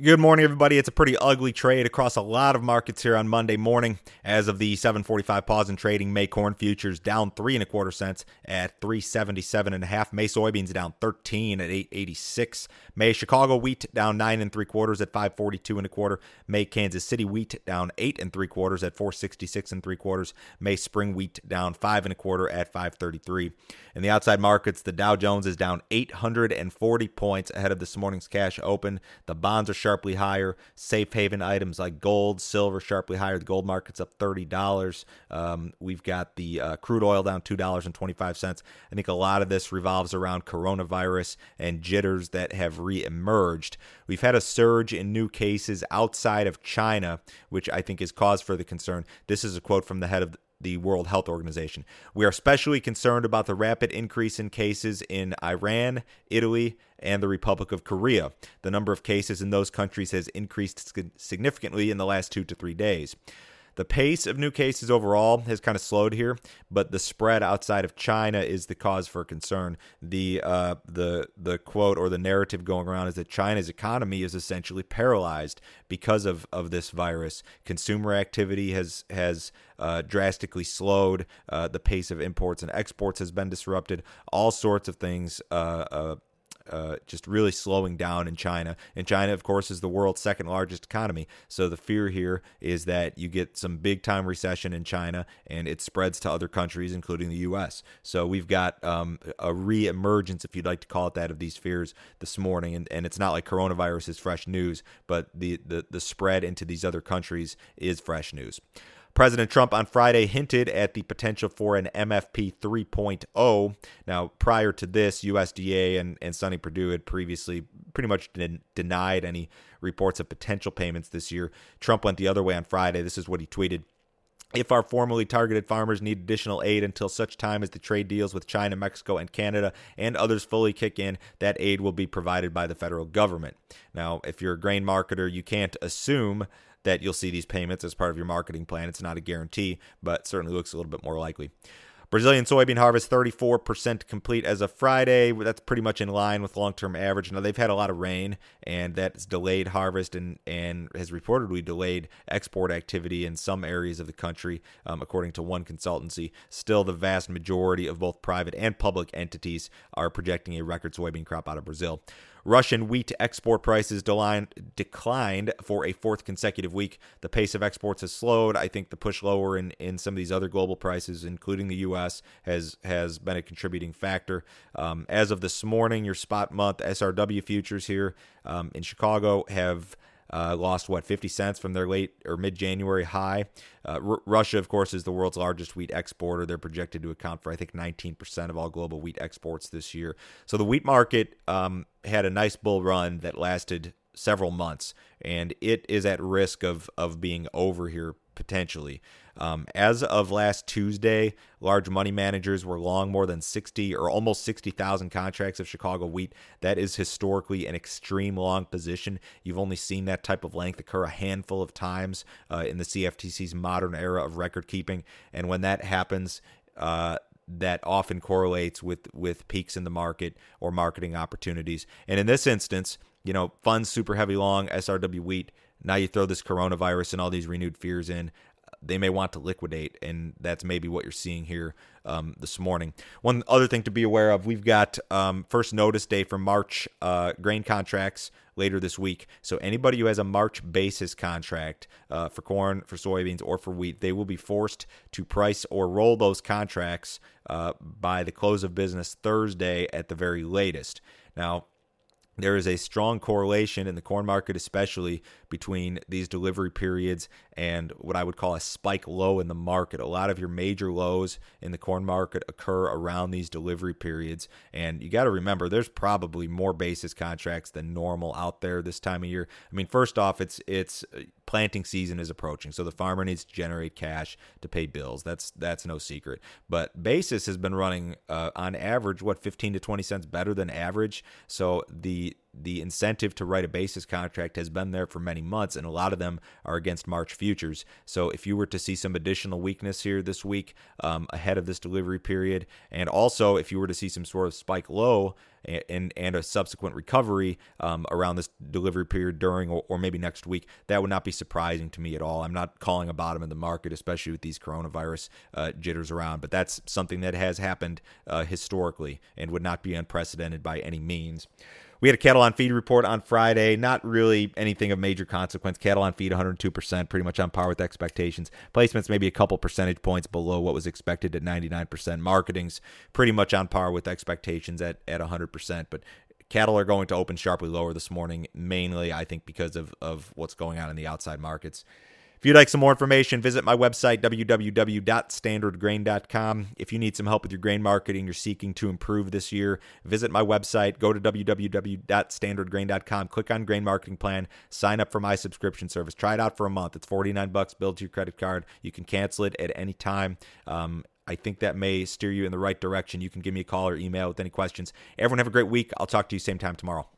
Good morning, everybody. It's a pretty ugly trade across a lot of markets here on Monday morning. As of the 7:45 pause in trading, May corn futures down three and a quarter cents at 377 and a half. May soybeans down 13 at 886. May Chicago wheat down nine and three quarters at 542 and a quarter. May Kansas City wheat down eight and three quarters at 466 and three quarters. May spring wheat down five and a quarter at 533. In the outside markets, the Dow Jones is down 840 points ahead of this morning's cash open. The bonds are sharply higher. Safe haven items like gold, silver sharply higher. The gold market's up thirty dollars. Um, we've got the uh, crude oil down two dollars and twenty five cents. I think a lot of this revolves around coronavirus and jitters that have reemerged. We've had a surge in new cases outside of China, which I think is cause for the concern. This is a quote from the head of the World Health Organization. We are especially concerned about the rapid increase in cases in Iran, Italy, and the Republic of Korea. The number of cases in those countries has increased significantly in the last two to three days. The pace of new cases overall has kind of slowed here, but the spread outside of China is the cause for concern. The uh, the the quote or the narrative going around is that China's economy is essentially paralyzed because of, of this virus. Consumer activity has has uh, drastically slowed. Uh, the pace of imports and exports has been disrupted. All sorts of things uh, uh, just really slowing down in China. And China, of course, is the world's second largest economy. So the fear here is that you get some big time recession in China and it spreads to other countries, including the U.S. So we've got um, a re-emergence, if you'd like to call it that, of these fears this morning. And, and it's not like coronavirus is fresh news, but the, the, the spread into these other countries is fresh news. President Trump on Friday hinted at the potential for an MFP 3.0. Now, prior to this, USDA and, and Sonny Perdue had previously pretty much den- denied any reports of potential payments this year. Trump went the other way on Friday. This is what he tweeted. If our formerly targeted farmers need additional aid until such time as the trade deals with China, Mexico, and Canada and others fully kick in, that aid will be provided by the federal government. Now, if you're a grain marketer, you can't assume that you'll see these payments as part of your marketing plan. It's not a guarantee, but certainly looks a little bit more likely. Brazilian soybean harvest 34% complete as of Friday. That's pretty much in line with long-term average. Now they've had a lot of rain, and that's delayed harvest and and has reportedly delayed export activity in some areas of the country, um, according to one consultancy. Still, the vast majority of both private and public entities are projecting a record soybean crop out of Brazil. Russian wheat export prices declined for a fourth consecutive week. The pace of exports has slowed. I think the push lower in, in some of these other global prices, including the U.S., has has been a contributing factor. Um, as of this morning, your spot month SRW futures here um, in Chicago have uh, lost what 50 cents from their late or mid January high. Uh, R- Russia, of course, is the world's largest wheat exporter. They're projected to account for I think 19% of all global wheat exports this year. So the wheat market um, had a nice bull run that lasted several months, and it is at risk of of being over here potentially. Um, as of last Tuesday, large money managers were long more than 60 or almost 60,000 contracts of Chicago wheat. That is historically an extreme long position. You've only seen that type of length occur a handful of times uh, in the CFTC's modern era of record keeping. And when that happens, uh, that often correlates with with peaks in the market or marketing opportunities. And in this instance, you know, funds super heavy long SRW wheat. Now you throw this coronavirus and all these renewed fears in they may want to liquidate, and that's maybe what you're seeing here um, this morning. One other thing to be aware of: we've got um, first notice day for March uh, grain contracts later this week. So anybody who has a March basis contract uh, for corn, for soybeans, or for wheat, they will be forced to price or roll those contracts uh, by the close of business Thursday at the very latest. Now, there is a strong correlation in the corn market, especially between these delivery periods and what I would call a spike low in the market. A lot of your major lows in the corn market occur around these delivery periods. And you got to remember, there's probably more basis contracts than normal out there this time of year. I mean, first off, it's it's planting season is approaching, so the farmer needs to generate cash to pay bills. That's that's no secret. But basis has been running uh, on average what 15 to 20 cents better than average. So the the incentive to write a basis contract has been there for many months, and a lot of them are against March futures. So if you were to see some additional weakness here this week um, ahead of this delivery period, and also if you were to see some sort of spike low and and a subsequent recovery um, around this delivery period during or, or, maybe next week, that would not be surprising to me at all. I'm not calling a bottom in the market, especially with these coronavirus uh, jitters around, but that's something that has happened uh, historically and would not be unprecedented by any means. We had a cattle on feed report on Friday. Not really anything of major consequence. Cattle on feed 102%, pretty much on par with expectations. Placements maybe a couple percentage points below what was expected at 99%. Marketing's pretty much on par with expectations at, at 100%. But cattle are going to open sharply lower this morning, mainly, I think, because of, of what's going on in the outside markets. If you'd like some more information, visit my website, www.standardgrain.com. If you need some help with your grain marketing, you're seeking to improve this year, visit my website, go to www.standardgrain.com, click on Grain Marketing Plan, sign up for my subscription service. Try it out for a month. It's 49 bucks billed to your credit card. You can cancel it at any time. Um, I think that may steer you in the right direction. You can give me a call or email with any questions. Everyone have a great week. I'll talk to you same time tomorrow.